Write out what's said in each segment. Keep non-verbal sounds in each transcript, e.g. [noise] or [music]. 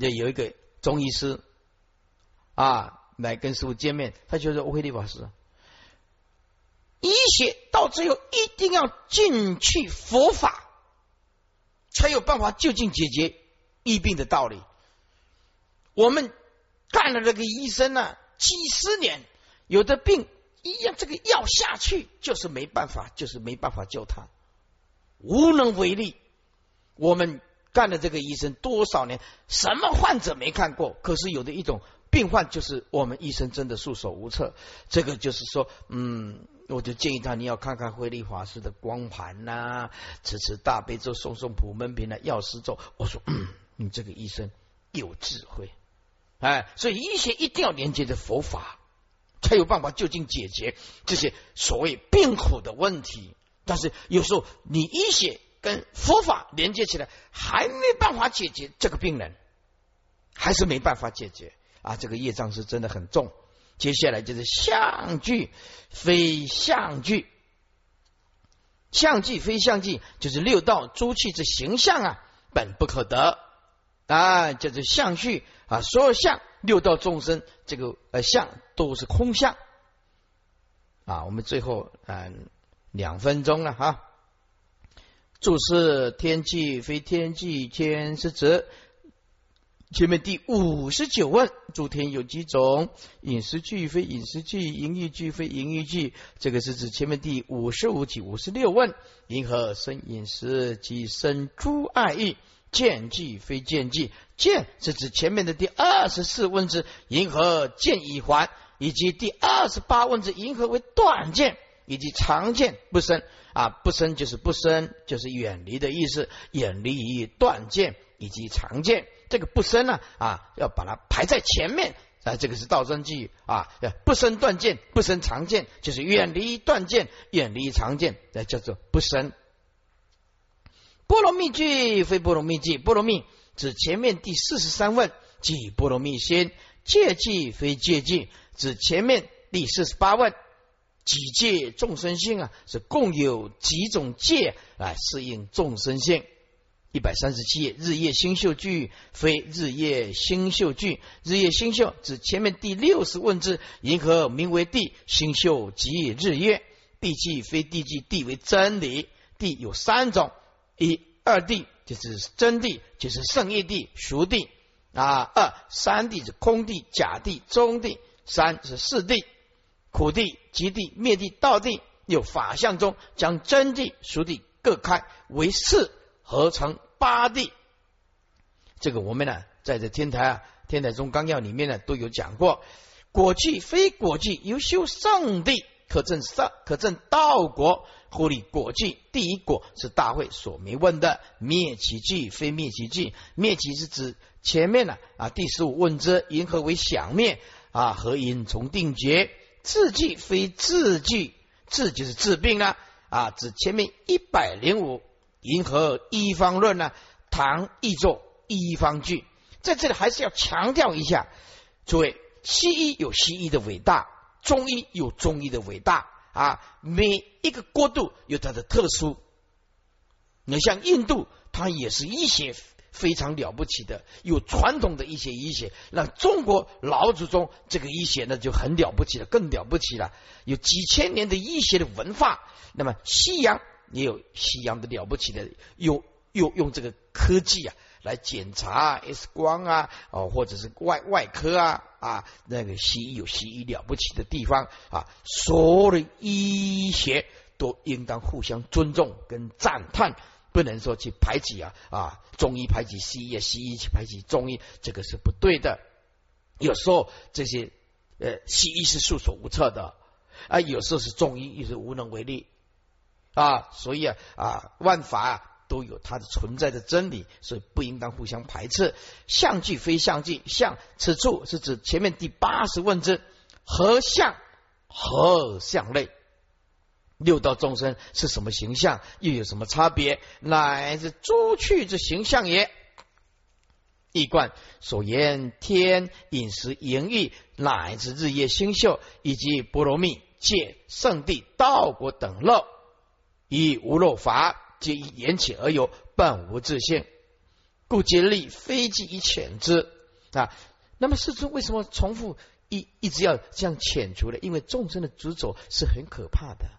就有一个中医师啊来跟师傅见面，他就说：“乌黑利法师，医学到最后一定要进去佛法，才有办法就近解决疫病的道理。我们干了这个医生呢，几十年，有的病一样，这个药下去就是没办法，就是没办法救他，无能为力。我们。”干了这个医生多少年，什么患者没看过？可是有的一种病患，就是我们医生真的束手无策。这个就是说，嗯，我就建议他，你要看看慧利法师的光盘呐，持持大悲咒，诵诵普门品的药师咒。我说，嗯，你这个医生有智慧，哎，所以医学一定要连接着佛法，才有办法就近解决这些所谓病苦的问题。但是有时候你医学。跟佛法连接起来，还没办法解决这个病人，还是没办法解决啊！这个业障是真的很重。接下来就是相聚非相聚，相聚非相聚，就是六道诸气之形象啊，本不可得啊，就是相续啊。所有相，六道众生这个呃相都是空相啊。我们最后嗯两分钟了哈。注释天气非天气，天是指前面第五十九问，诸天有几种？饮食具非饮食具，淫欲具非淫欲具。这个是指前面第五十五及五十六问，银河生饮食及生诸爱欲，见具非见具，见是指前面的第二十四问之银河见已还，以及第二十八问之银河为断见，以及常见不生。啊，不生就是不生，就是远离的意思，远离于断见以及常见。这个不生呢，啊，要把它排在前面啊。这个是道生句啊，不生断见，不生常见，就是远离断见，远离常见，那叫做不生。波罗蜜句非波罗蜜句，波罗蜜指前面第四十三问，即波罗蜜心；戒句非戒句，指前面第四十八问。几界众生性啊，是共有几种界来适应众生性。一百三十七页，日夜星宿句非日夜星宿句，日夜星宿指前面第六十问之银河名为地，星宿即日月。地际非地际，地为真理。地有三种：一二地就是真地，就是圣业地、熟地啊；二三地是空地、假地、中地；三是四地。苦地、极地、灭地、道地，有法相中将真地、熟地各开为四，合成八地。这个我们呢，在这天台啊，天台中纲要里面呢都有讲过。果具非果具，由修圣地可证圣，可证道果。护理果具，第一果是大会所没问的。灭其具非灭其具，灭其是指前面呢啊第十五问之因何为想灭啊？何因从定觉？治具非治具，治就是治病啊啊！指前面一百零五，银河一方论呢？唐译作一方句，在这里还是要强调一下，诸位，西医有西医的伟大，中医有中医的伟大啊！每一个国度有它的特殊，你像印度，它也是医学。非常了不起的，有传统的一些医学，那中国老祖宗这个医学呢就很了不起了，更了不起了，有几千年的医学的文化。那么西洋也有西洋的了不起的，有有用这个科技啊来检查 X 光啊，哦或者是外外科啊啊，那个西医有西医了不起的地方啊，所有的医学都应当互相尊重跟赞叹。不能说去排挤啊啊，中医排挤西医，西医去排挤中医，这个是不对的。有时候这些呃西医是束手无策的啊，有时候是中医又是无能为力啊，所以啊啊万法啊都有它的存在的真理，所以不应当互相排斥。相聚非相聚，相此处是指前面第八十问之何相何相类。六道众生是什么形象？又有什么差别？乃至诸趣之形象也。一贯所言天饮食淫欲，乃至日夜星宿，以及波罗蜜、界、圣地、道果等乐，以无漏法，皆以言起而有，本无自性。故皆力非计以遣之啊。那么世尊为什么重复一一直要这样遣除呢？因为众生的执着是很可怕的。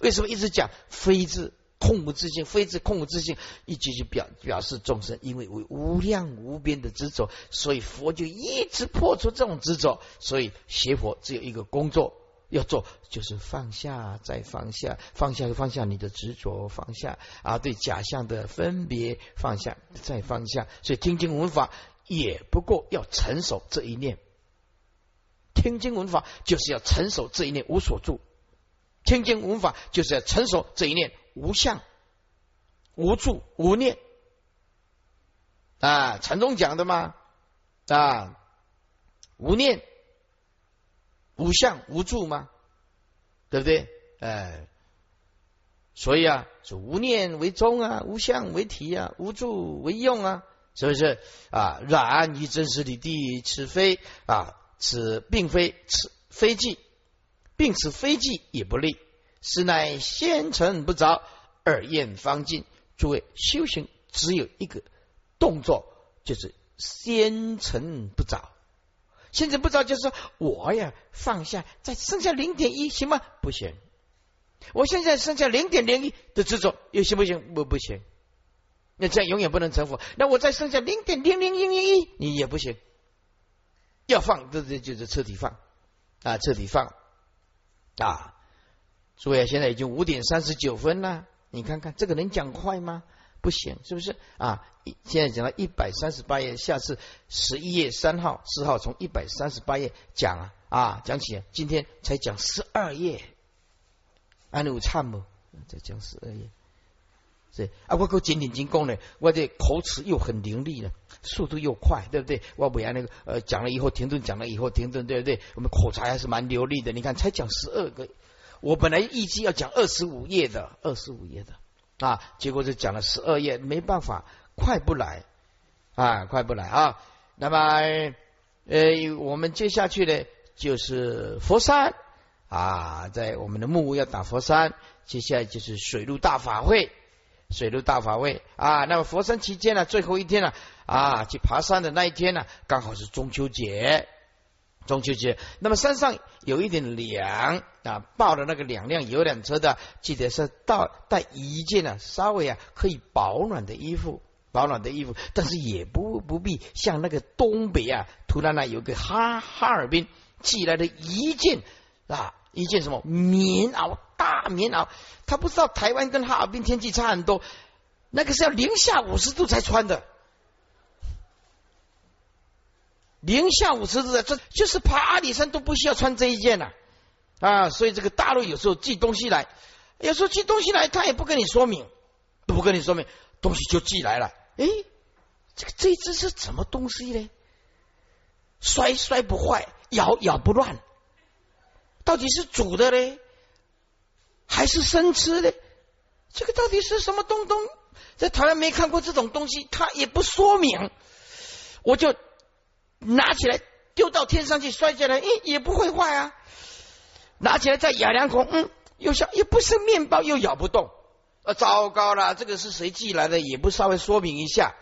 为什么一直讲非自空无自性，非自空无自性，一直就表表示众生因为为无量无边的执着，所以佛就一直破除这种执着。所以学佛只有一个工作。要做就是放下，再放下，放下放下你的执着，放下啊，对假象的分别放下，再放下。所以听经闻法也不过要成熟这一念，听经闻法就是要成熟这一念无所住，听经闻法就是要成熟这一念无相、无住、无念啊。禅宗讲的嘛啊，无念。无相无助吗？对不对？哎，所以啊，是无念为宗啊，无相为体啊，无助为用啊，是不是啊？然以真实理地，此非啊，此并非此非计，并此非计也不利，实乃先成不着，二验方尽。诸位修行只有一个动作，就是先成不着。现在不着，就是我呀放下，再剩下零点一行吗？不行。我现在剩下零点零一的执着，又行不行？不不行。那这样永远不能成佛。那我再剩下零点零零零零一，你也不行。要放，这这就是彻底放啊，彻底放啊。所以现在已经五点三十九分了，你看看这个能讲快吗？不行，是不是啊？现在讲到一百三十八页，下次十一月三号、四号从一百三十八页讲啊啊讲起，今天才讲十二页，安有差不？再讲十二页，是啊，我够简点精功呢，我的口齿又很伶俐呢，速度又快，对不对？我不然那个呃讲了以后停顿，讲了以后停顿，对不对？我们口才还是蛮流利的。你看，才讲十二个，我本来预计要讲二十五页的，二十五页的。啊，结果就讲了十二页，没办法，快不来啊，快不来啊。那么，呃，我们接下去呢，就是佛山啊，在我们的木屋要打佛山，接下来就是水陆大法会，水陆大法会啊。那么佛山期间呢，最后一天呢，啊，去爬山的那一天呢，刚好是中秋节。中秋节，那么山上有一点凉啊，抱着那个两辆游览车的，记得是到带一件啊，稍微啊可以保暖的衣服，保暖的衣服，但是也不不必像那个东北啊，突然呢有个哈哈尔滨寄来的一件啊，一件什么棉袄大棉袄，他不知道台湾跟哈尔滨天气差很多，那个是要零下五十度才穿的。零下五十度的，这就是爬阿里山都不需要穿这一件了啊！所以这个大陆有时候寄东西来，有时候寄东西来，他也不跟你说明，不跟你说明，东西就寄来了。哎，这个这只是什么东西呢？摔摔不坏，咬咬不乱，到底是煮的嘞，还是生吃的？这个到底是什么东东？在台湾没看过这种东西，他也不说明，我就。拿起来丢到天上去摔下来，诶，也不会坏啊。拿起来再咬两口，嗯，又像又不是面包，又咬不动。啊，糟糕了，这个是谁寄来的？也不稍微说明一下。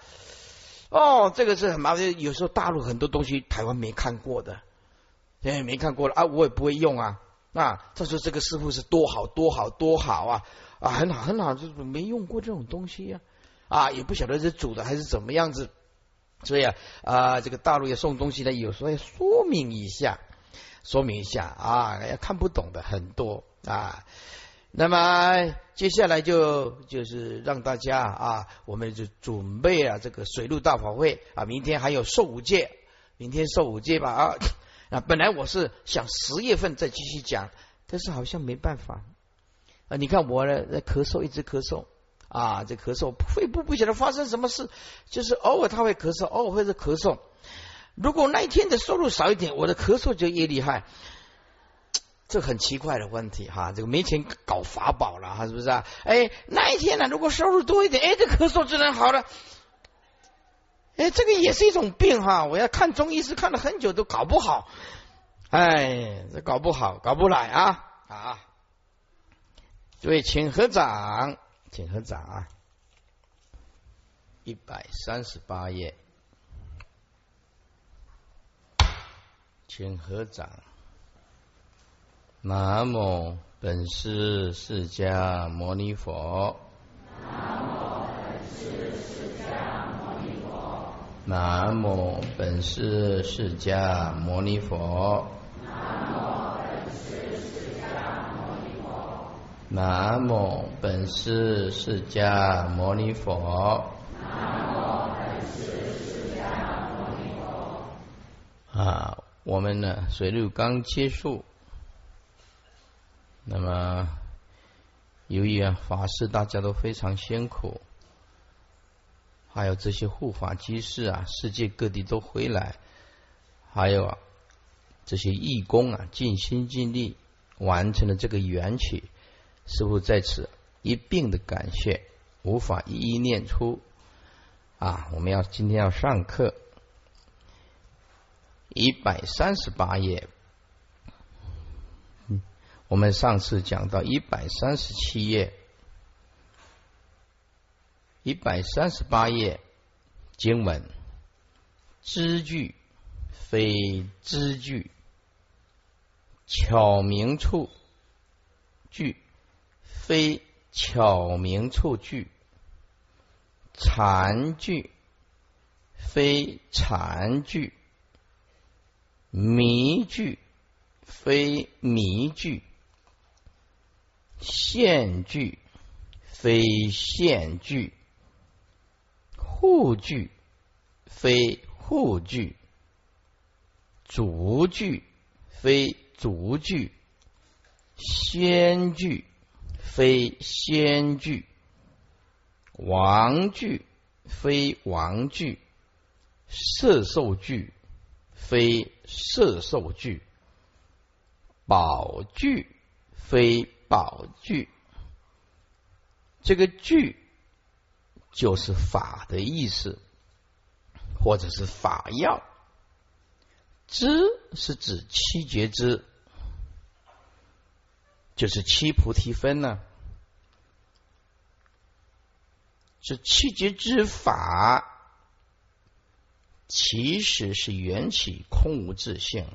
哦，这个是很麻烦。有时候大陆很多东西台湾没看过的，哎，没看过了啊，我也不会用啊。啊，他说这个师傅是多好多好多好啊啊，很好很好，就是没用过这种东西呀啊，也不晓得是煮的还是怎么样子。所以啊啊，这个大陆要送东西呢，有时候要说明一下，说明一下啊，要看不懂的很多啊。那么接下来就就是让大家啊，我们就准备啊这个水陆大法会啊，明天还有寿五戒，明天寿五戒吧啊。啊，本来我是想十月份再继续讲，但是好像没办法啊。你看我呢，在咳嗽，一直咳嗽。啊，这咳嗽，肺部不晓得发生什么事，就是偶尔他会咳嗽，偶尔会是咳嗽。如果那一天的收入少一点，我的咳嗽就越厉害。这很奇怪的问题哈，这个没钱搞法宝了哈，是不是啊？哎，那一天呢，如果收入多一点，哎，这咳嗽就能好了。哎，这个也是一种病哈，我要看中医师看了很久都搞不好。哎，这搞不好，搞不来啊啊！各位，请合掌。请合掌啊！一百三十八页，请合掌。南无本师释迦牟尼佛。南无本师。南无本师释迦牟尼佛。南无本师释迦牟尼佛。南无本师释迦牟尼佛。啊，我们呢，水陆刚结束，那么由于啊法师大家都非常辛苦，还有这些护法居士啊，世界各地都回来，还有啊这些义工啊，尽心尽力完成了这个缘起。师傅在此一并的感谢，无法一一念出。啊，我们要今天要上课，一百三十八页。我们上次讲到一百三十七页，一百三十八页经文，知句非知句，巧明处句。非巧明处句，残句非残句，迷句非迷句，现句非现句，护具非护具，足具非足具，先具。非仙具，王具非王具，色受具非色受具，宝具非宝具。这个具就是法的意思，或者是法要。知是指七觉知。就是七菩提分呢，这七觉之法，其实是缘起空无自性。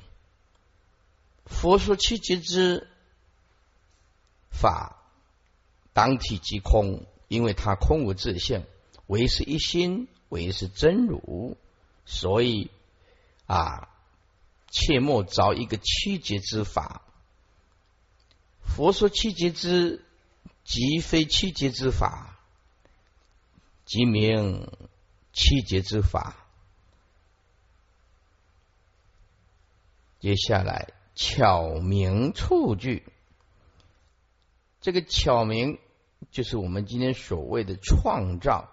佛说七觉之法，当体即空，因为他空无自性，唯是一心，唯是真如，所以啊，切莫找一个七觉之法。佛说七劫之，即非七劫之法，即名七劫之法。接下来巧明处句，这个巧明就是我们今天所谓的创造，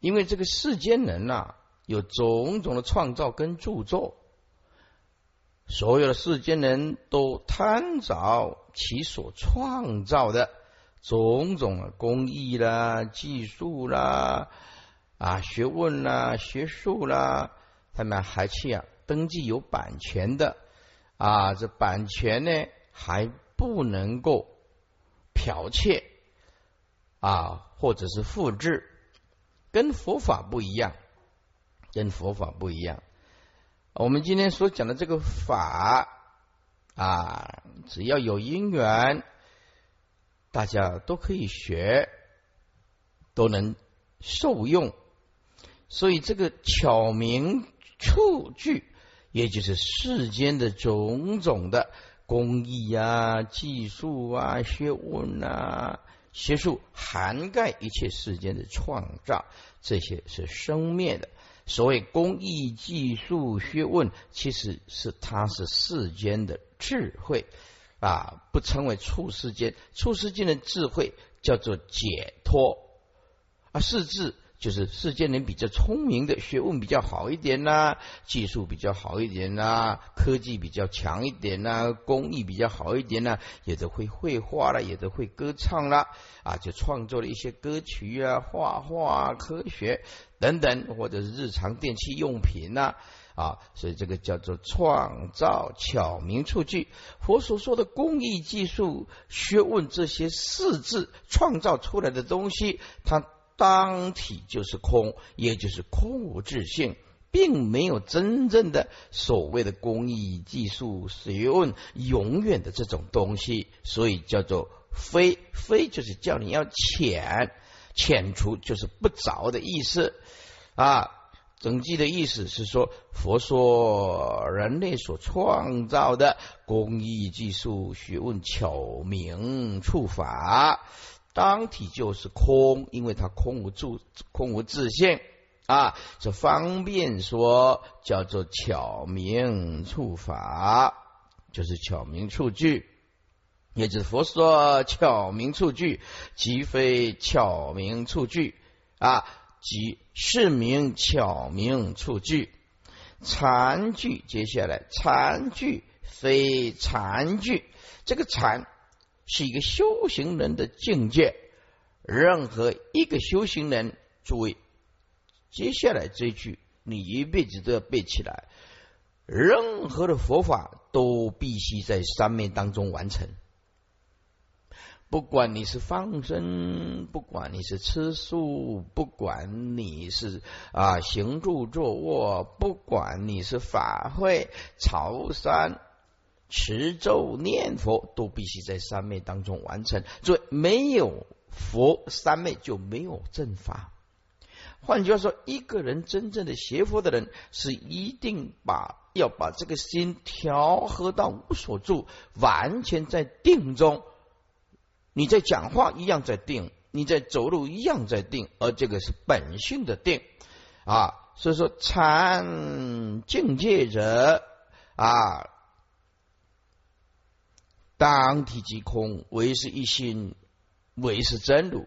因为这个世间人呐，有种种的创造跟著作。所有的世间人都贪找其所创造的种种的工艺啦、技术啦、啊学问啦、学术啦，他们还去啊登记有版权的啊，这版权呢还不能够剽窃啊，或者是复制，跟佛法不一样，跟佛法不一样。我们今天所讲的这个法啊，只要有因缘，大家都可以学，都能受用。所以这个巧明处句，也就是世间的种种的工艺啊、技术啊、学问啊、学术，涵盖一切世间的创造，这些是生灭的。所谓工艺、技术、学问，其实是它是世间的智慧啊，不称为处世间。处世间的智慧叫做解脱啊，世智就是世间人比较聪明的，学问比较好一点啦，技术比较好一点啦，科技比较强一点啦，工艺比较好一点啦，有的会绘画了，有的会歌唱了啊，就创作了一些歌曲啊、画画、啊科学。等等，或者是日常电器用品呐啊，所以这个叫做创造巧明处句。佛所说的工艺、技术、学问这些四字创造出来的东西，它当体就是空，也就是空无自性，并没有真正的所谓的工艺技术学问，永远的这种东西，所以叫做非非，就是叫你要遣遣除，就是不着的意思啊。整句的意思是说，佛说人类所创造的工艺技术学问巧明处法。当体就是空，因为它空无住，空无自性啊，这方便说叫做巧明处法，就是巧明处句，也就是佛说巧明处句，即非巧明处句啊，即是名巧明处句。禅句接下来，禅句非禅句，这个禅。是一个修行人的境界。任何一个修行人，诸位，接下来这句你一辈子都要背起来。任何的佛法都必须在三昧当中完成。不管你是放生，不管你是吃素，不管你是啊行住坐卧，不管你是法会朝山。持咒念佛都必须在三昧当中完成，所以没有佛三昧就没有正法。换句话说，一个人真正的学佛的人，是一定把要把这个心调和到无所住，完全在定中。你在讲话一样在定，你在走路一样在定，而这个是本性的定啊。所以说，禅境界者啊。当体即空，唯是一心，唯是真如。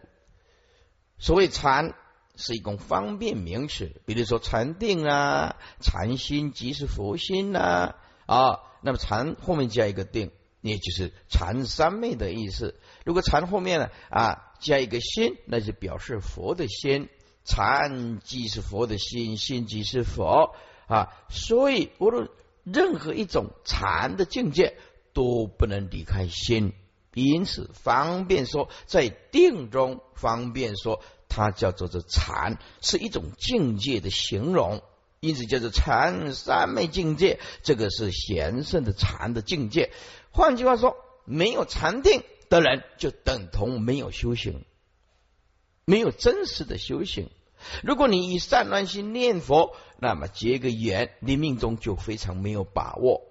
所谓禅，是一种方便名词。比如说禅定啊，禅心即是佛心呐啊。那么禅后面加一个定，也就是禅三昧的意思。如果禅后面呢啊加一个心，那就表示佛的心。禅即是佛的心，心即是佛啊。所以无论任何一种禅的境界。都不能离开心，因此方便说在定中方便说，它叫做这禅，是一种境界的形容，因此叫做禅三昧境界。这个是贤圣的禅的境界。换句话说，没有禅定的人，就等同没有修行，没有真实的修行。如果你以善乱心念佛，那么结个缘，你命中就非常没有把握。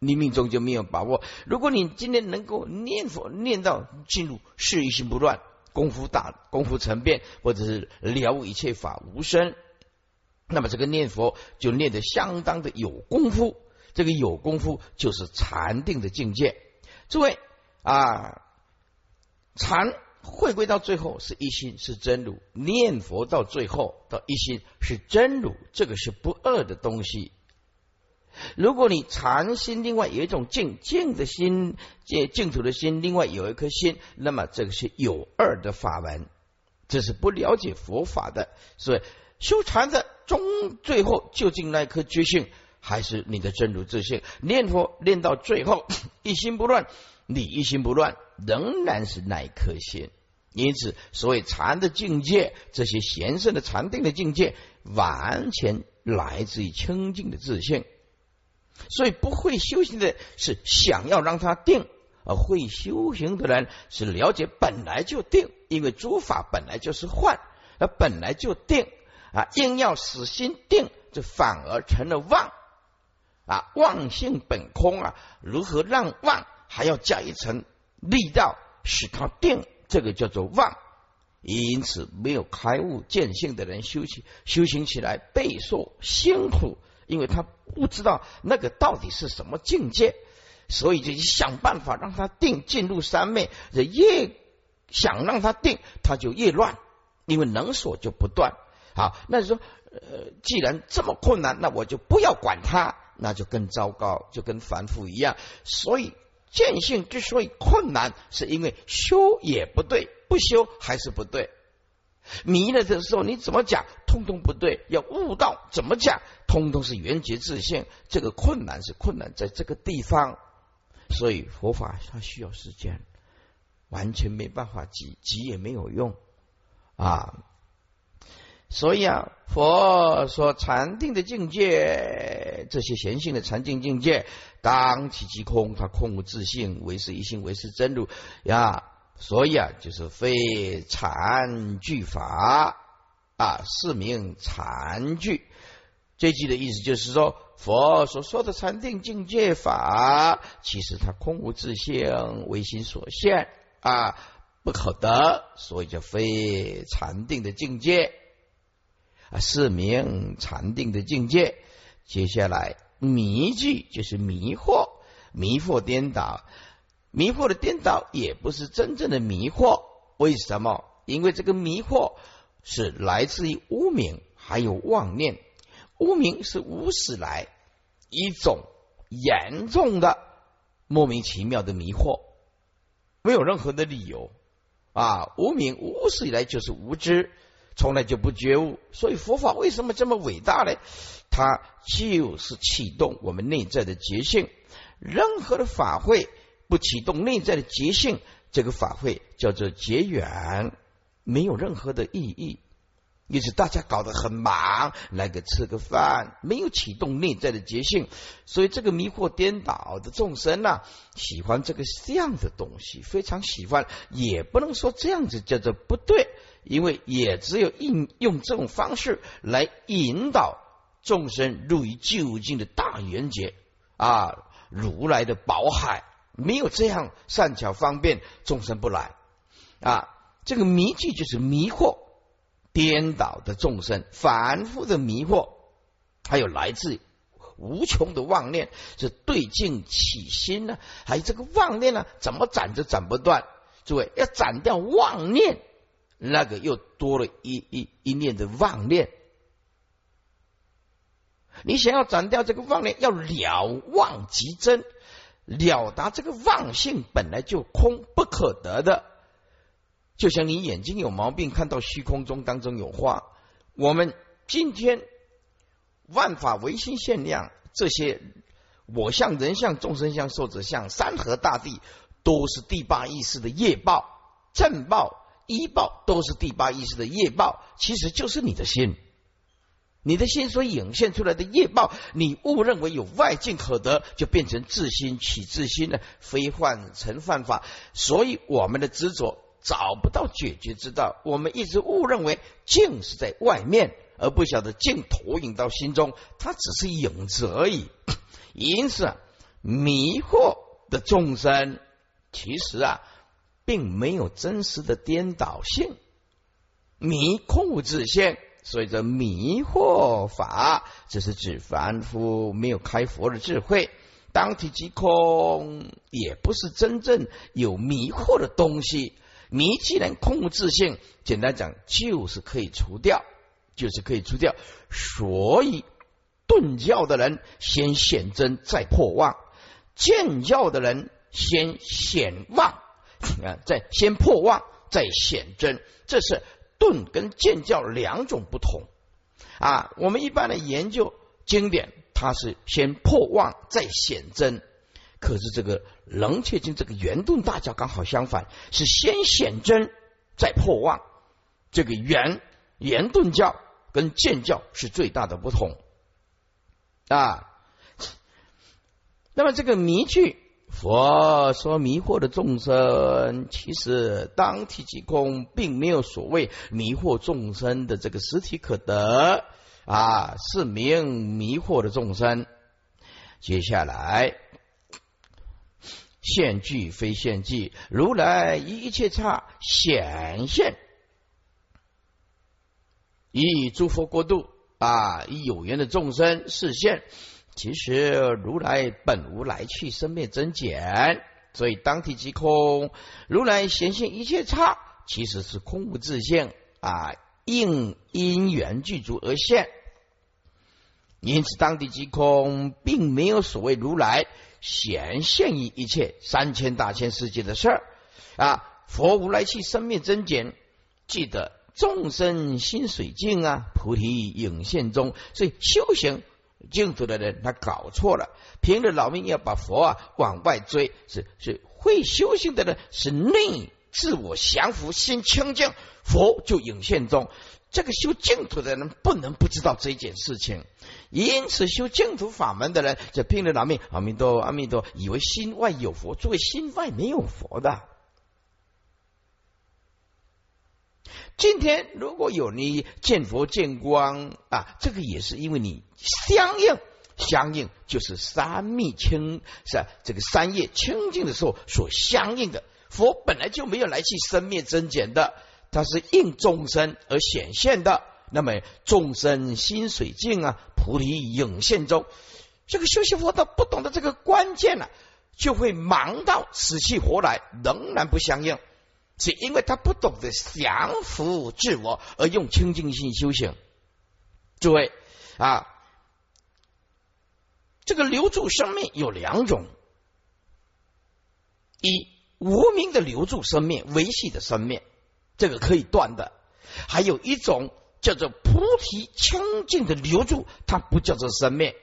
你命中就没有把握。如果你今天能够念佛念到进入事一心不乱，功夫大，功夫成变，或者是了悟一切法无生，那么这个念佛就念得相当的有功夫。这个有功夫就是禅定的境界。诸位啊，禅回归到最后是一心是真如，念佛到最后到一心是真如，这个是不二的东西。如果你禅心，另外有一种静静的心，净净土的心，另外有一颗心，那么这个是有二的法门，这是不了解佛法的。所以修禅的终最后究竟那颗觉性，还是你的真如自性？念佛念到最后 [coughs] 一心不乱，你一心不乱，仍然是那一颗心。因此，所谓禅的境界，这些贤圣的禅定的境界，完全来自于清净的自性。所以不会修行的是想要让他定，而会修行的人是了解本来就定，因为诸法本来就是幻，而本来就定啊，硬要死心定，这反而成了妄啊，妄性本空啊，如何让妄还要加一层力道使它定？这个叫做妄，因此没有开悟见性的人修行修行起来备受辛苦。因为他不知道那个到底是什么境界，所以就想办法让他定进入三昧。越想让他定，他就越乱，因为能所就不断。好，那说呃，既然这么困难，那我就不要管他，那就更糟糕，就跟凡夫一样。所以见性之所以困难，是因为修也不对，不修还是不对。迷了的时候，你怎么讲，通通不对；要悟道，怎么讲，通通是缘觉自性。这个困难是困难在这个地方，所以佛法它需要时间，完全没办法急，急也没有用啊。所以啊，佛说禅定的境界，这些贤性的禅定境界，当体即空，它空无自性，唯是一性，唯是真如呀。所以啊，就是非禅具法啊，是名禅具。这句的意思就是说，佛所说的禅定境界法，其实它空无自性，唯心所现啊，不可得，所以叫非禅定的境界啊，是名禅定的境界。接下来迷句就是迷惑，迷惑颠倒。迷惑的颠倒也不是真正的迷惑，为什么？因为这个迷惑是来自于无名，还有妄念。无名是无始来一种严重的莫名其妙的迷惑，没有任何的理由啊！无名无始以来就是无知，从来就不觉悟。所以佛法为什么这么伟大呢？它就是启动我们内在的觉性，任何的法会。不启动内在的觉性，这个法会叫做结缘，没有任何的意义。因此大家搞得很忙，来个吃个饭，没有启动内在的觉性，所以这个迷惑颠倒的众生呢，喜欢这个这样的东西，非常喜欢，也不能说这样子叫做不对，因为也只有应用这种方式来引导众生入于究竟的大圆觉啊，如来的宝海。没有这样善巧方便，众生不来啊！这个迷句就是迷惑、颠倒的众生，反复的迷惑，还有来自无穷的妄念，是对境起心呢？还有这个妄念呢？怎么斩都斩不断。诸位要斩掉妄念，那个又多了一一一念的妄念。你想要斩掉这个妄念，要了妄即真。了达这个妄性本来就空不可得的，就像你眼睛有毛病，看到虚空中当中有花。我们今天万法唯心限量，这些我相、人相、众生相、寿者相、山河大地，都是第八意识的业报、正报、依报，都是第八意识的业报，其实就是你的心。你的心所涌现出来的业报，你误认为有外境可得，就变成自心起自心了，非幻成幻法。所以我们的执着找不到解决之道。我们一直误认为境是在外面，而不晓得境投影到心中，它只是影子而已。[clears throat] 因此，迷惑的众生其实啊，并没有真实的颠倒性，迷空无自性。所以这迷惑法，这是指凡夫没有开佛的智慧，当体即空，也不是真正有迷惑的东西。迷既然空无自性，简单讲就是可以除掉，就是可以除掉。所以顿教的人先显真再破妄，见教的人先显妄啊，再先破妄再显真，这是。顿跟见教两种不同啊！我们一般的研究经典，它是先破妄再显真。可是这个楞切经这个圆顿大教刚好相反，是先显真再破妄。这个圆圆顿教跟见教是最大的不同啊。那么这个迷句。佛说迷惑的众生，其实当体即空，并没有所谓迷惑众生的这个实体可得啊，是名迷惑的众生。接下来，现具非现具，如来一切刹显现，以诸佛国度啊，以有缘的众生示现。其实如来本无来去生灭增减，所以当体即空。如来显现一切刹，其实是空无自性啊，应因缘具足而现。因此，当地即空，并没有所谓如来显现于一切三千大千世界的事儿啊。佛无来去生灭增减，记得众生心水净啊，菩提影现中，所以修行。净土的人他搞错了，凭着老命要把佛啊往外追，是是会修行的人是内自我降服，心清净，佛就影现中。这个修净土的人不能不知道这件事情，因此修净土法门的人就拼了老命，阿弥陀阿弥陀，以为心外有佛，作为心外没有佛的。今天如果有你见佛见光啊，这个也是因为你相应相应，就是三密清是？这个三业清净的时候所相应的佛本来就没有来去生灭增减的。它是应众生而显现的，那么众生心水净啊，菩提影现中，这个修习佛道不懂得这个关键了，就会忙到死去活来，仍然不相应，是因为他不懂得降服自我，而用清净心修行。诸位啊，这个留住生命有两种：一无名的留住生命，维系的生命。这个可以断的，还有一种叫做菩提清净的留住，它不叫做生灭，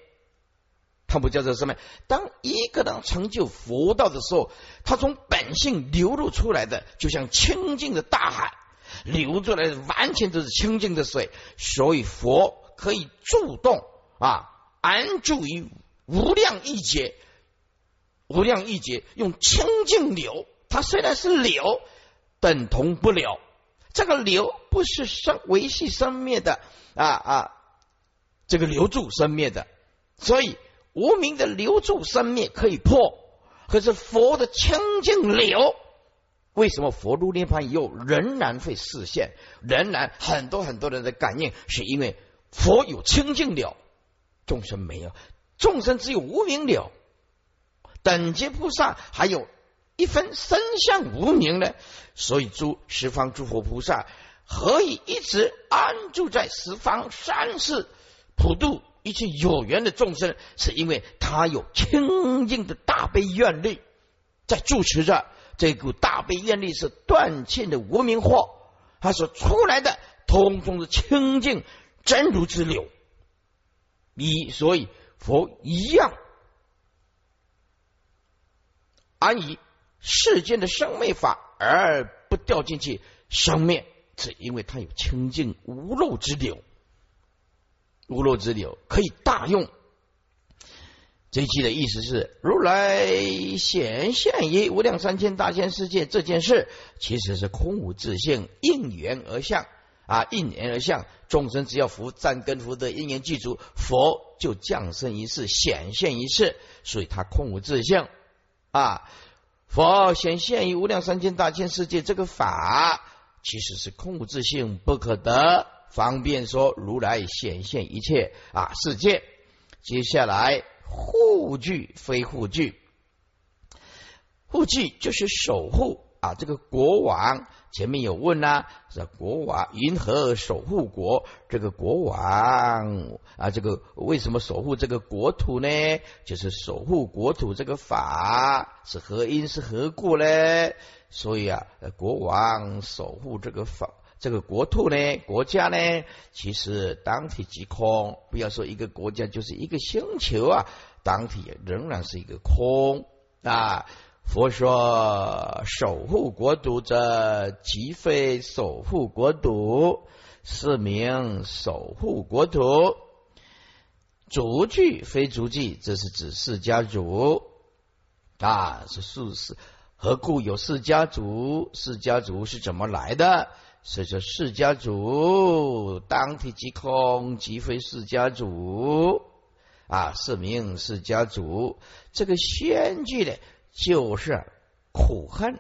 他不叫做生灭。当一个人成就佛道的时候，他从本性流露出来的，就像清净的大海流出来的，完全都是清净的水。所以佛可以助动啊，安住于无量一劫，无量一劫用清净流，它虽然是流，等同不了。这个流不是生维系生灭的啊啊，这个留住生灭的，所以无名的留住生灭可以破，可是佛的清净流，为什么佛入涅盘以后仍然会视现？仍然很多很多人的感应，是因为佛有清净了，众生没有，众生只有无名了。等级菩萨还有。一分身相无名呢？所以诸十方诸佛菩萨何以一直安住在十方三世普度一切有缘的众生？是因为他有清净的大悲愿力在住持着。这股大悲愿力是断尽的无名惑，他所出来的通通是清净真如之流。一所以佛一样安以。世间的生灭法而不掉进去生灭，是因为他有清净无漏之流，无漏之流可以大用。这一句的意思是，如来显现于无量三千大千世界这件事，其实是空无自性，应缘而相啊，应缘而相。众生只要福善根福德因缘具足，佛就降生一世，显现一世，所以他空无自性啊。佛显现于无量三千大千世界，这个法其实是空无自性，不可得。方便说，如来显现一切啊世界。接下来护具非护具，护具就是守护啊，这个国王。前面有问呐，这国王云何守护国？这个国王啊，这个为什么守护这个国土呢？就是守护国土这个法是何因是何故呢？所以啊，国王守护这个法，这个国土呢，国家呢，其实当体即空。不要说一个国家，就是一个星球啊，当体仍然是一个空啊。佛说：“守护国土者，即非守护国土，是名守护国土。足具非足具，这是指释家族啊，是事实。何故有释家族？释家族是怎么来的？所以说，释家族当体即空，即非释家族啊，是名释家族。这个先句呢？”就是苦恨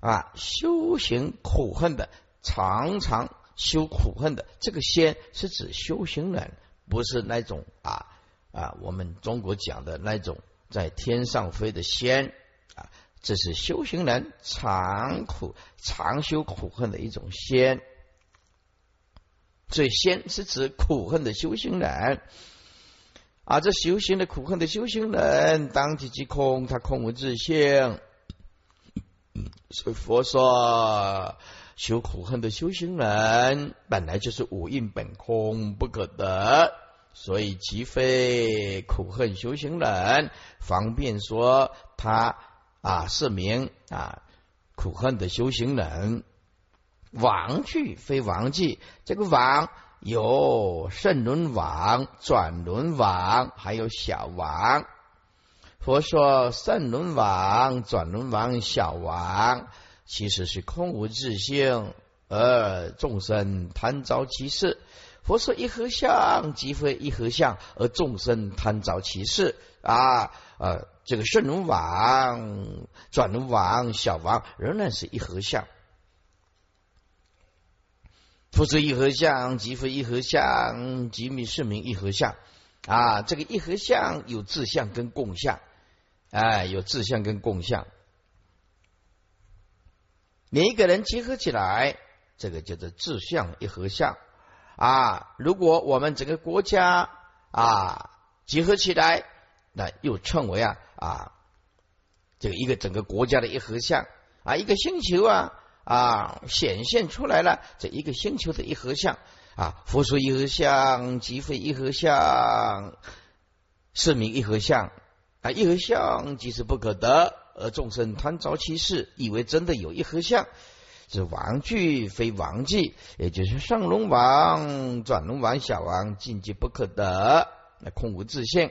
啊，修行苦恨的，常常修苦恨的，这个仙是指修行人，不是那种啊啊，我们中国讲的那种在天上飞的仙，这是修行人常苦常修苦恨的一种仙，所以仙是指苦恨的修行人。啊，这修行的苦恨的修行人，当体即空，他空无自性。所以佛说，修苦恨的修行人，本来就是五蕴本空，不可得。所以即非苦恨修行人，方便说他啊是名啊苦恨的修行人。王具非王具，这个王有圣轮王、转轮王，还有小王。佛说圣轮王、转轮王、小王，其实是空无自性，而众生贪着其事。佛说一合相即非一合相，而众生贪着其事啊！呃，这个圣轮王、转轮王、小王仍然是一合相。佛说一合相即非一合相，即名是名一合相啊！这个一合相有自相跟共相，哎，有自相跟共相，每一个人结合起来，这个叫做自相一合相。啊，如果我们整个国家啊结合起来，那又称为啊啊这个一个整个国家的一合相啊，一个星球啊啊显现出来了，这一个星球的一合相啊，佛说一合相即非一合相，是名一合相啊，一合相即是不可得，而众生贪着其事，以为真的有一合相。是王具非王具，也就是上龙王、转龙王、小王境界不可得，那空无自性。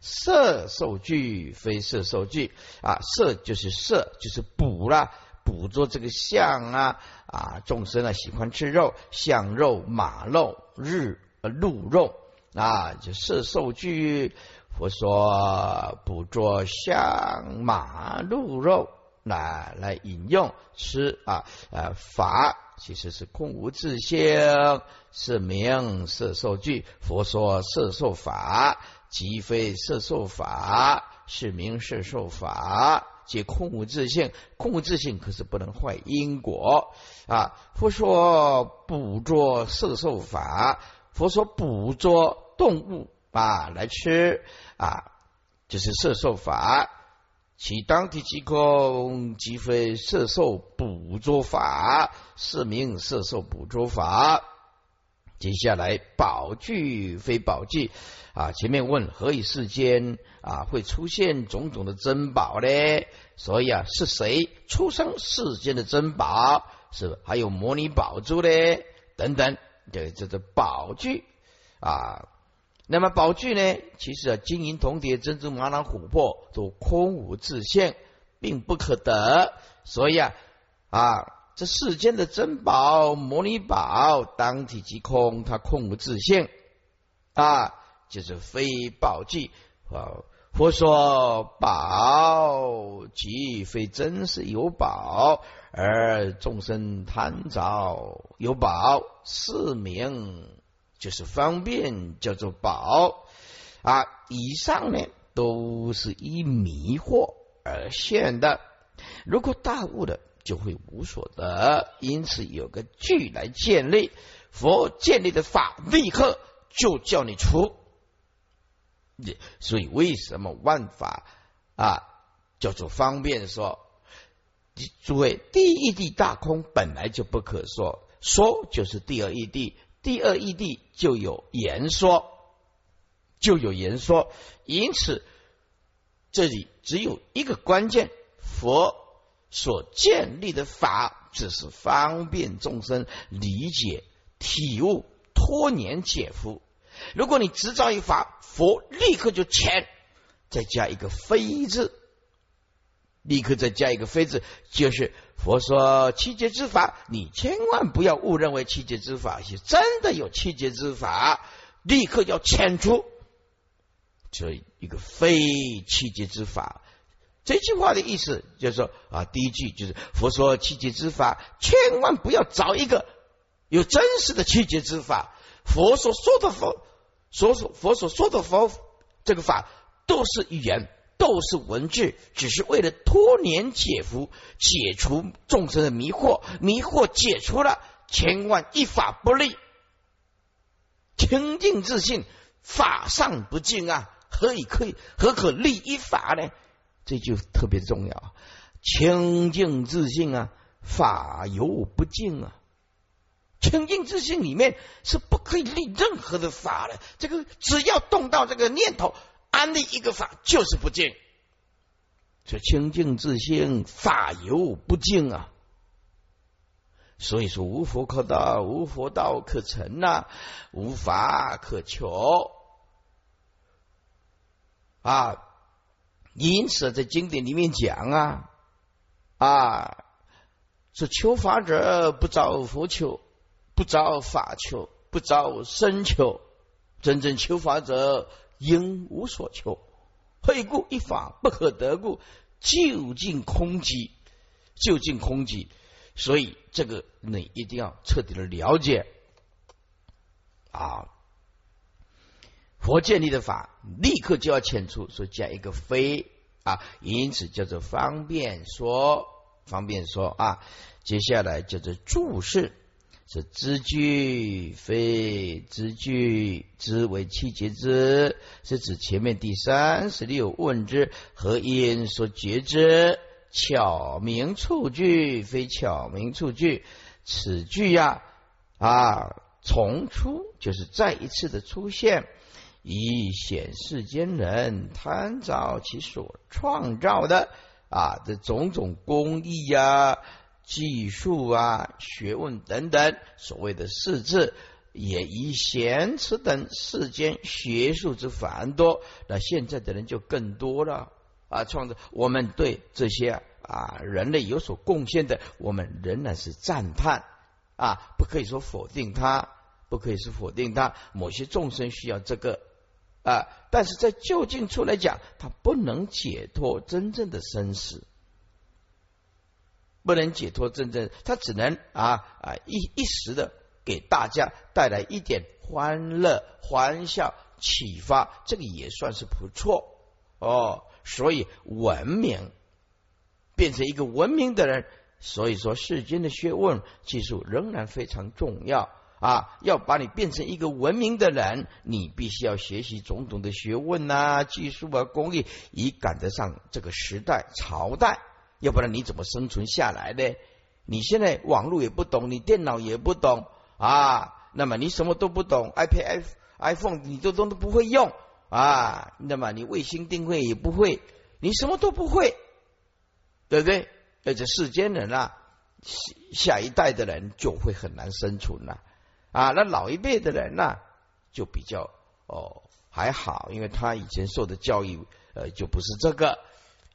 色受具非色受具啊，色就是色，就是捕了，捕捉这个象啊啊，众生啊喜欢吃肉，象肉、马肉、日鹿肉啊，就色受具。佛说捕捉象、马、鹿肉。来来引用吃啊呃法其实是空无自性，是名色受具。佛说色受法，即非色受法，是名色受法，即空无自性。空无自性可是不能坏因果啊。佛说捕捉色受法，佛说捕捉动物啊来吃啊，就是色受法。其当体即空，即非色受捕捉法，是名色受捕捉法。接下来宝具非宝具啊，前面问何以世间啊会出现种种的珍宝呢？所以啊，是谁出生世间的珍宝？是还有摩尼宝珠呢？等等，这这这宝具啊。那么宝具呢？其实啊，金银铜铁、珍珠、玛瑙、琥珀都空无自性，并不可得。所以啊啊，这世间的珍宝、摩尼宝，当体即空，它空无自性啊，就是非宝具啊。佛说宝即非真是有宝，而众生贪着有宝，是名。就是方便叫做宝啊，以上呢都是以迷惑而现的。如果大悟的，就会无所得。因此有个句来建立，佛建立的法，立刻就叫你出。所以为什么万法啊叫做方便说？诸位，第一地大空本来就不可说，说就是第二义谛。第二义谛就有言说，就有言说，因此这里只有一个关键：佛所建立的法，只是方便众生理解、体悟、托年解福。如果你执照一法，佛立刻就签，再加一个非字，立刻再加一个非字，就是。佛说七劫之法，你千万不要误认为七劫之法是真的有七劫之法，立刻要迁出这一个非七劫之法。这句话的意思就是说啊，第一句就是佛说七劫之法，千万不要找一个有真实的七劫之法。佛所说的佛所所佛所说的佛这个法都是语言。都是文字，只是为了托年解福，解除众生的迷惑。迷惑解除了，千万一法不立，清净自信，法上不净啊！何以可以？何可立一法呢？这就特别重要。清净自信啊，法由不净啊。清净自信里面是不可以立任何的法的。这个只要动到这个念头。安立一个法就是不净，这清净自性法由不净啊！所以说无佛可道，无佛道可成呐，无法可求啊。因此在经典里面讲啊啊，是求法者不找佛求，不找法求，不找身求，真正求法者应无所求。何故一法不可得故？究竟空寂，究竟空寂。所以这个你一定要彻底的了解啊！佛建立的法，立刻就要遣除，所以加一个非啊，因此叫做方便说，方便说啊。接下来叫做注释，是知句非知句，知为气节之，是指前面第三十六问之何因所觉之。巧明处句非巧明处句，此句呀啊重出就是再一次的出现，以显世间人贪造其所创造的啊的种种工艺呀、技术啊、学问等等，所谓的世字，也以显此等世间学术之繁多，那现在的人就更多了。啊，创造我们对这些啊人类有所贡献的，我们仍然是赞叹啊，不可以说否定他，不可以是否定他。某些众生需要这个啊，但是在就近处来讲，他不能解脱真正的生死，不能解脱真正，他只能啊啊一一时的给大家带来一点欢乐、欢笑、启发，这个也算是不错哦。所以文明变成一个文明的人，所以说世间的学问技术仍然非常重要啊！要把你变成一个文明的人，你必须要学习种种的学问啊、技术啊、工艺，以赶得上这个时代朝代。要不然你怎么生存下来呢？你现在网络也不懂，你电脑也不懂啊，那么你什么都不懂，iPad、iPhone 你都都都不会用。啊，那么你卫星定位也不会，你什么都不会，对不对？而且世间人啊，下一代的人就会很难生存了。啊那老一辈的人呢，就比较哦还好，因为他以前受的教育呃就不是这个，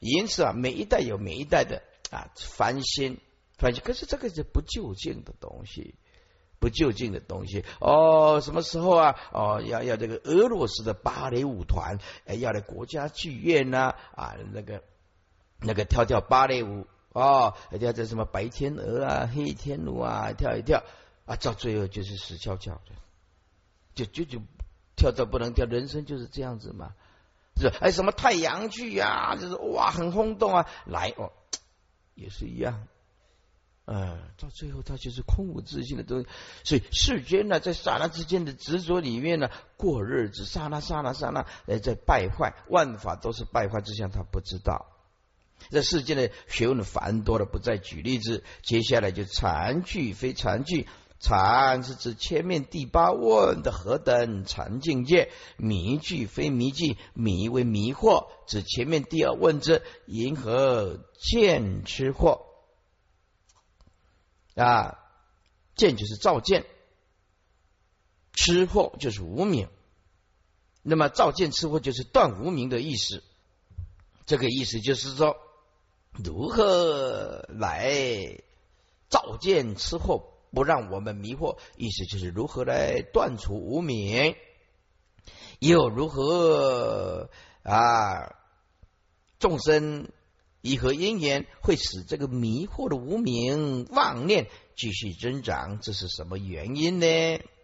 因此啊，每一代有每一代的啊翻新翻新，可是这个是不就近的东西。不就近的东西哦，什么时候啊？哦，要要这个俄罗斯的芭蕾舞团，哎，要来国家剧院呐啊，那个那个跳跳芭蕾舞哦，跳这什么白天鹅啊、黑天鹅啊，跳一跳啊，到最后就是死翘翘的，就就就跳到不能跳，人生就是这样子嘛。是哎，什么太阳剧啊，就是哇，很轰动啊，来哦，也是一样。嗯，到最后他就是空无自信的东西，所以世间呢，在刹那之间的执着里面呢，过日子，刹那刹那刹那，呃，在败坏，万法都是败坏之相，他不知道。这世间的学问繁多了，不再举例子。接下来就禅句非禅句，禅是指前面第八问的何等禅境界；迷句非迷句，迷为迷惑，指前面第二问之银河见吃货。啊，见就是照见，吃货就是无名。那么照见吃货就是断无名的意思。这个意思就是说，如何来照见吃货，不让我们迷惑？意思就是如何来断除无名，又如何啊众生。以何因缘会使这个迷惑的无名妄念继续增长？这是什么原因呢？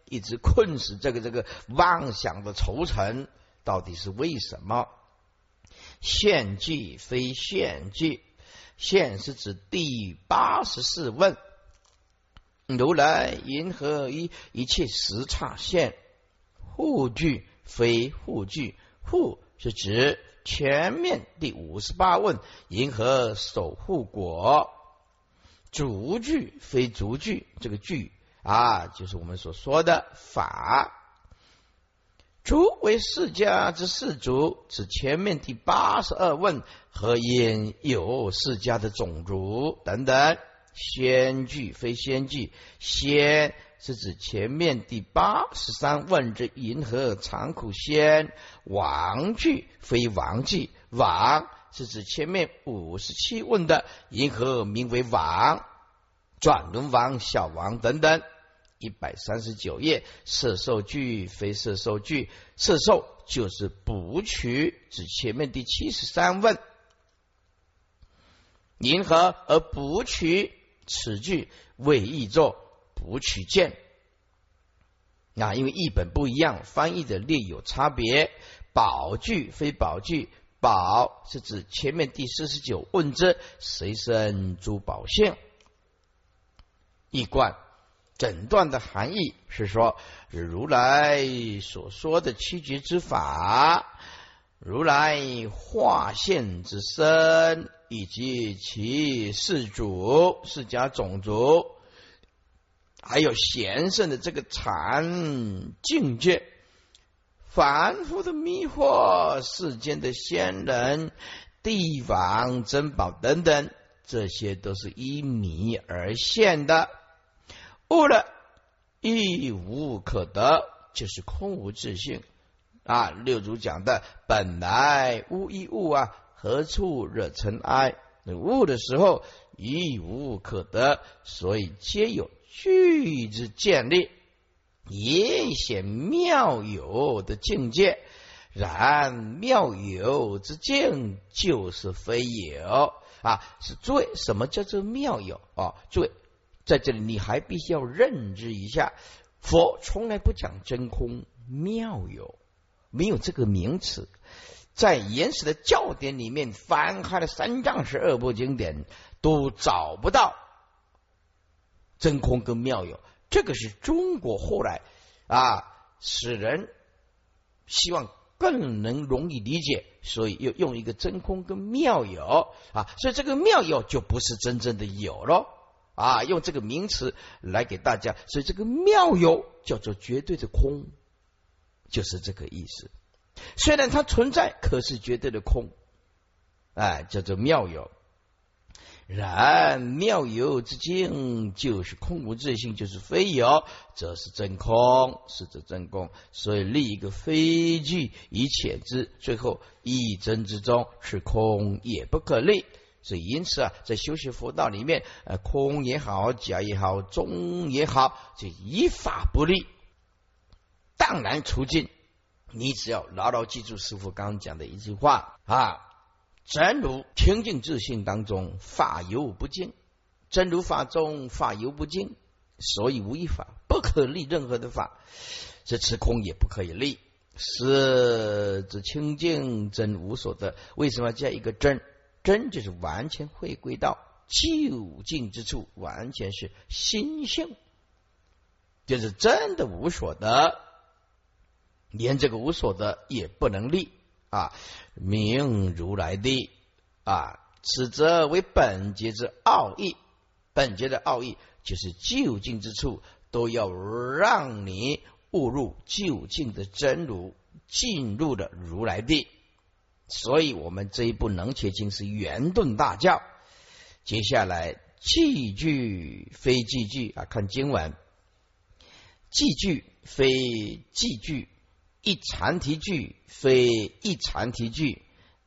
一直困死这个这个妄想的愁尘，到底是为什么？现句非现句，现是指第八十四问：如来银河一一切时差现？护句非护句，护是指。前面第五十八问：银河守护果？逐句非逐句，这个句啊，就是我们所说的法。逐为世家之世族，指前面第八十二问：和因有世家的种族等等仙句非仙句，仙是指前面第八十三问之银河长苦仙，王句非王句，王是指前面五十七问的银河名为王，转轮王、小王等等。一百三十九页，色受句非色受句，色受就是补取，指前面第七十三问。银河而补取此句为译作补取见啊，因为译本不一样，翻译的略有差别。宝句非宝句，宝是指前面第四十九问之随身珠宝性，一贯诊断的含义是说，如来所说的七绝之法，如来化现之身。以及其世主、释迦种族，还有贤圣的这个禅境界，凡夫的迷惑，世间的仙人、帝王珍宝等等，这些都是依迷而现的。悟了，亦无可得，就是空无自性啊。六祖讲的，本来无一物啊。何处惹尘埃？悟的时候亦无可得，所以皆有句之建立，也显妙有的境界。然妙有之境就是非有啊！是诸位，什么叫做妙有啊？诸位在这里你还必须要认知一下，佛从来不讲真空妙有，没有这个名词。在原始的教典里面翻开了三藏十二部经典，都找不到真空跟妙有。这个是中国后来啊，使人希望更能容易理解，所以又用一个真空跟妙有啊，所以这个妙有就不是真正的有了啊，用这个名词来给大家，所以这个妙有叫做绝对的空，就是这个意思。虽然它存在，可是绝对的空，哎，叫做妙有。然妙有之境，就是空无自性，就是非有，则是真空，是则真空。所以立一个非句以遣之，最后一真之中是空也不可立。所以因此啊，在修习佛道里面，呃，空也好，假也好，中也好，就一法不立，荡然除尽。你只要牢牢记住师傅刚讲的一句话啊，真如清净自信当中法犹不净，真如法中法犹不净，所以无一法不可立任何的法，这此空也不可以立，是指清净真无所得。为什么加一个真？真就是完全回归到究竟之处，完全是心性，就是真的无所得。连这个无所得也不能立啊！名如来的啊，此则为本节之奥义。本节的奥义就是就近之处都要让你误入就近的真如，进入了如来地。所以，我们这一部能切经是圆顿大教。接下来，句句非句句啊，看经文，句句非句句。一禅题句非一禅题句，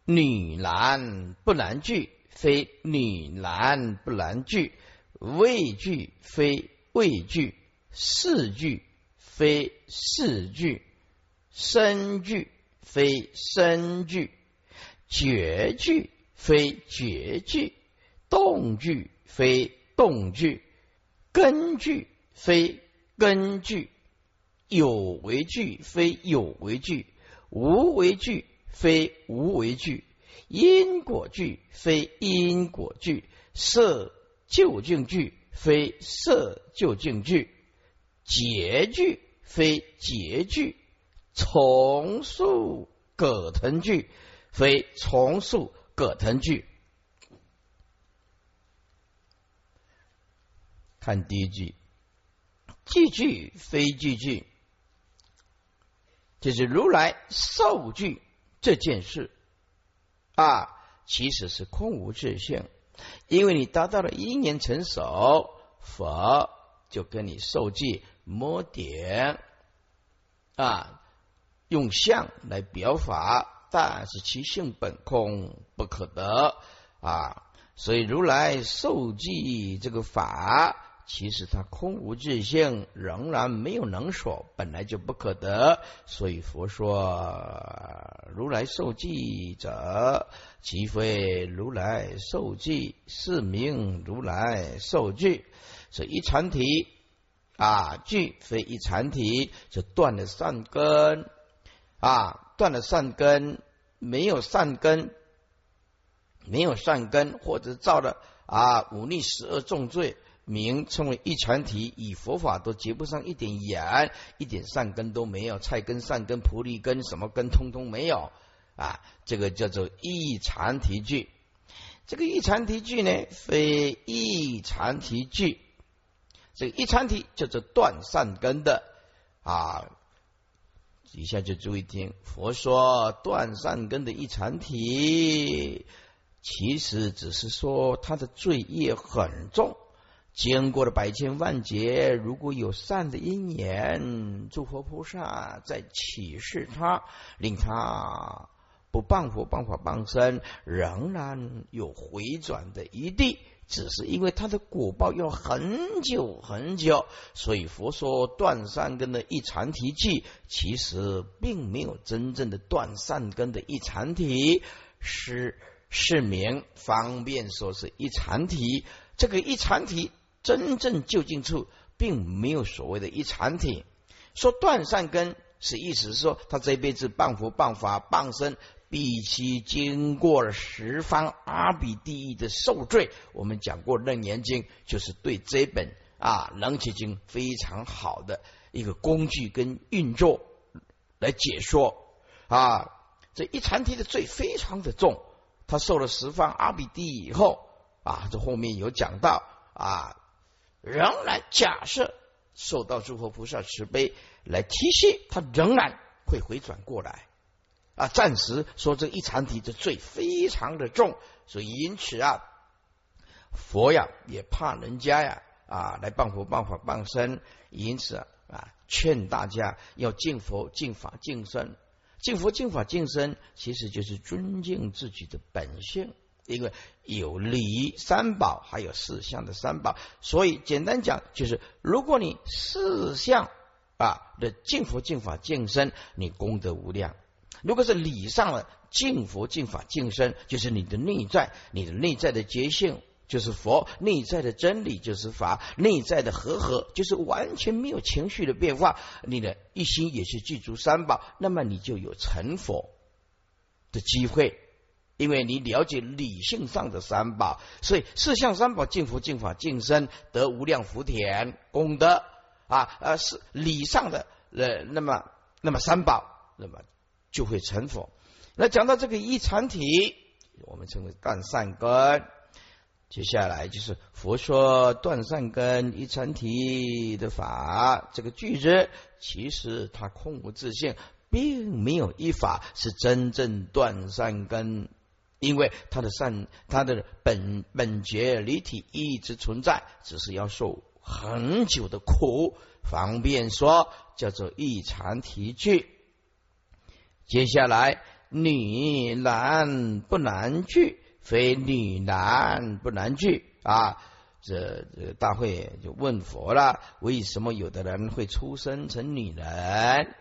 女男不男句非女男不男句，畏句非畏句，四句非四句，生句非生句，绝句非绝句，动句非动句，根据非根据。有为句非有为句，无为句非无为句，因果句非因果句，色究竟句非色究竟句，结句非结句，重塑葛藤句非重塑葛藤句。看第一句，句句非句句。就是如来受具这件事。啊，其实是空无自性。因为你达到了因缘成熟，佛就跟你受记摸点啊，用相来表法，但是其性本空，不可得。啊。所以如来受记这个法，其实它空无自性，仍然没有能所，本来就不可得。所以佛说，如来受记者，即非如来受记，是名如来受具。所以一禅体啊，具非一禅体，就断了善根啊，断了善根，没有善根。没有善根，或者造了啊忤逆十恶重罪，名称为一传体，以佛法都结不上一点缘，一点善根都没有，菜根、善根、菩提根什么根通通没有啊，这个叫做一禅题句。这个一禅题句呢，非一禅题句，这个一禅题叫做断善根的啊。以下就注意听，佛说断善根的一禅体。其实只是说他的罪业很重，经过了百千万劫，如果有善的因缘，诸佛菩萨在启示他，令他不谤佛、谤法、谤身，仍然有回转的余地。只是因为他的果报要很久很久，所以佛说断善根的一禅提记，其实并没有真正的断善根的一禅体是。是名方便说是一禅体，这个一禅体真正就近处，并没有所谓的一禅体。说断善根是意思是说，他这辈子谤佛、谤法、谤身，必须经过了十方阿比地狱的受罪。我们讲过《楞严经》，就是对这本啊《楞伽经》非常好的一个工具跟运作来解说啊。这一禅体的罪非常的重。他受了十方阿比地狱以后啊，这后面有讲到啊，仍然假设受到诸佛菩萨慈悲来提携，他仍然会回转过来啊。暂时说这一禅体的罪非常的重，所以因此啊，佛呀也怕人家呀啊来谤佛谤法谤身，因此啊劝大家要敬佛敬法敬身。敬佛、敬法、敬身，其实就是尊敬自己的本性。因为有礼三宝，还有四相的三宝，所以简单讲，就是如果你四相啊的净佛、净法、净身，你功德无量；如果是礼上了净佛、净法、净身，就是你的内在，你的内在的觉性。就是佛内在的真理，就是法内在的和合，就是完全没有情绪的变化。你的一心也是具足三宝，那么你就有成佛的机会，因为你了解理性上的三宝，所以四相三宝敬佛、敬法、敬身得无量福田功德啊，呃是理上的呃，那么那么三宝，那么就会成佛。那讲到这个一禅体，我们称为断善根。接下来就是佛说断善根一禅体的法，这个句子其实它空无自性，并没有一法是真正断善根，因为他的善，他的本本觉离体一直存在，只是要受很久的苦。方便说叫做一禅提句。接下来女难不难句。非女男不难聚啊！这这大会就问佛了：为什么有的人会出生成女人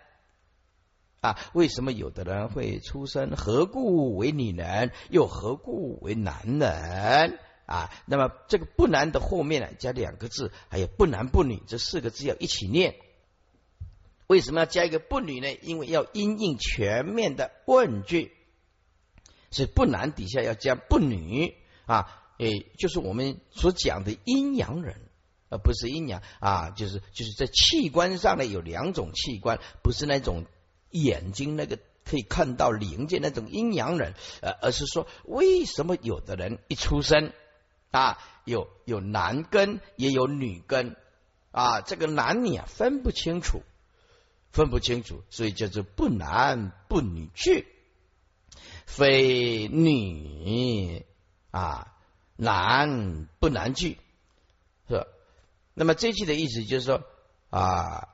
啊？为什么有的人会出生？何故为女人？又何故为男人啊？那么这个不男的后面呢，加两个字，还有不男不女这四个字要一起念。为什么要加一个不女呢？因为要因应全面的问句。是不男底下要加不女啊，诶，就是我们所讲的阴阳人，而不是阴阳啊，就是就是在器官上呢有两种器官，不是那种眼睛那个可以看到灵界那种阴阳人，呃，而是说为什么有的人一出生啊有有男根也有女根啊，这个男女啊分不清楚，分不清楚，所以叫做不男不女去。非女啊，男不男具，是吧？那么这句的意思就是说啊，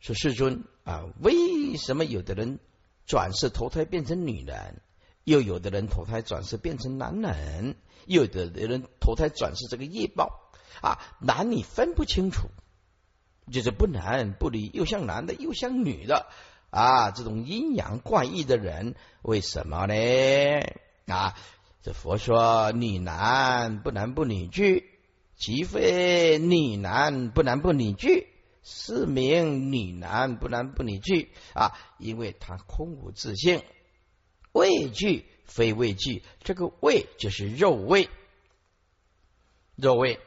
说世尊啊，为什么有的人转世投胎变成女人，又有的人投胎转世变成男人，又有的人投胎转世这个业报啊，男女分不清楚，就是不男不女，又像男的又像女的啊，这种阴阳怪异的人，为什么呢？啊？这佛说女男不男不女具，即非女男不男不女具，是名女男不男不女具啊！因为他空无自性，畏惧非畏惧，这个畏就是肉味，肉味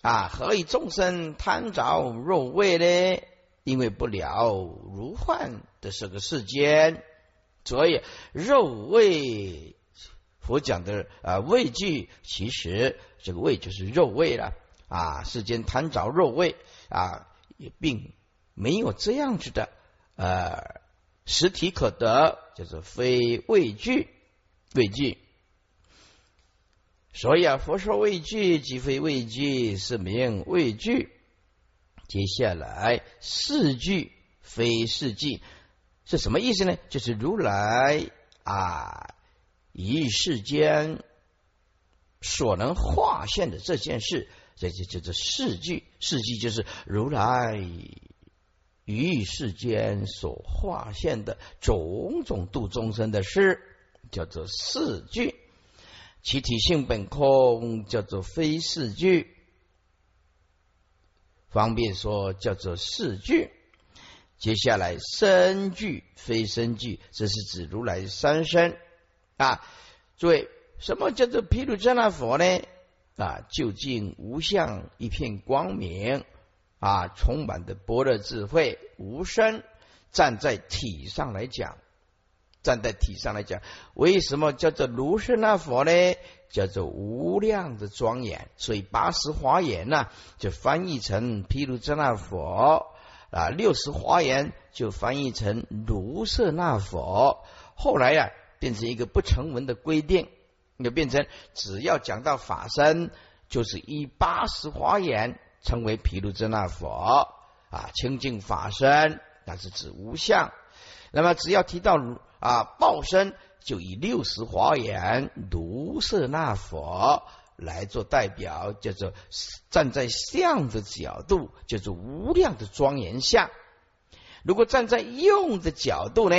啊！何以众生贪着肉味呢？因为不了如幻的这个世间，所以肉味。佛讲的啊畏惧，其实这个畏就是肉味了啊。世间贪着肉味啊，也并没有这样子的呃实体可得，就是非畏惧，畏惧。所以啊，佛说畏惧即非畏惧，是名畏惧。接下来四句非四句是什么意思呢？就是如来啊。以世间所能化现的这件事，这就叫做世句。世句就是如来于世间所化现的种种度众生的事，叫做四句。其体性本空，叫做非四句。方便说叫做四句。接下来身句非身句，这是指如来三身。啊，诸位，什么叫做毗卢遮那佛呢？啊，究竟无相，一片光明啊，充满的般若智慧，无声。站在体上来讲，站在体上来讲，为什么叫做卢舍那佛呢？叫做无量的庄严。所以八十华严呢，就翻译成毗卢遮那佛啊；六十华严就翻译成卢舍那佛。后来呀。变成一个不成文的规定，就变成只要讲到法身，就是以八十华严称为毗卢遮那佛啊，清净法身，那是指无相。那么只要提到啊报身，就以六十华严卢舍那佛来做代表，叫做站在相的角度，叫做无量的庄严相。如果站在用的角度呢？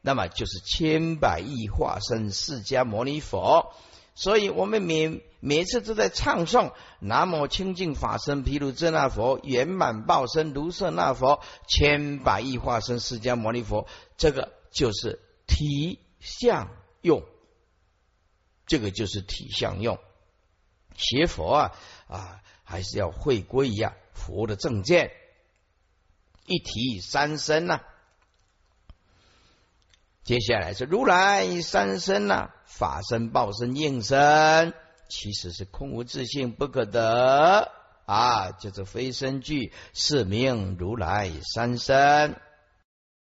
那么就是千百亿化身释迦牟尼佛，所以我们每每次都在唱诵南无清净法身毗卢遮那佛圆满报身卢舍那佛千百亿化身释迦牟尼佛，这个就是体相用，这个就是体相用。学佛啊啊，还是要回归呀佛的正见，一体三身呐。接下来是如来三身呐，法身、报身、应身，其实是空无自性，不可得啊，叫做非身具，是名如来三身。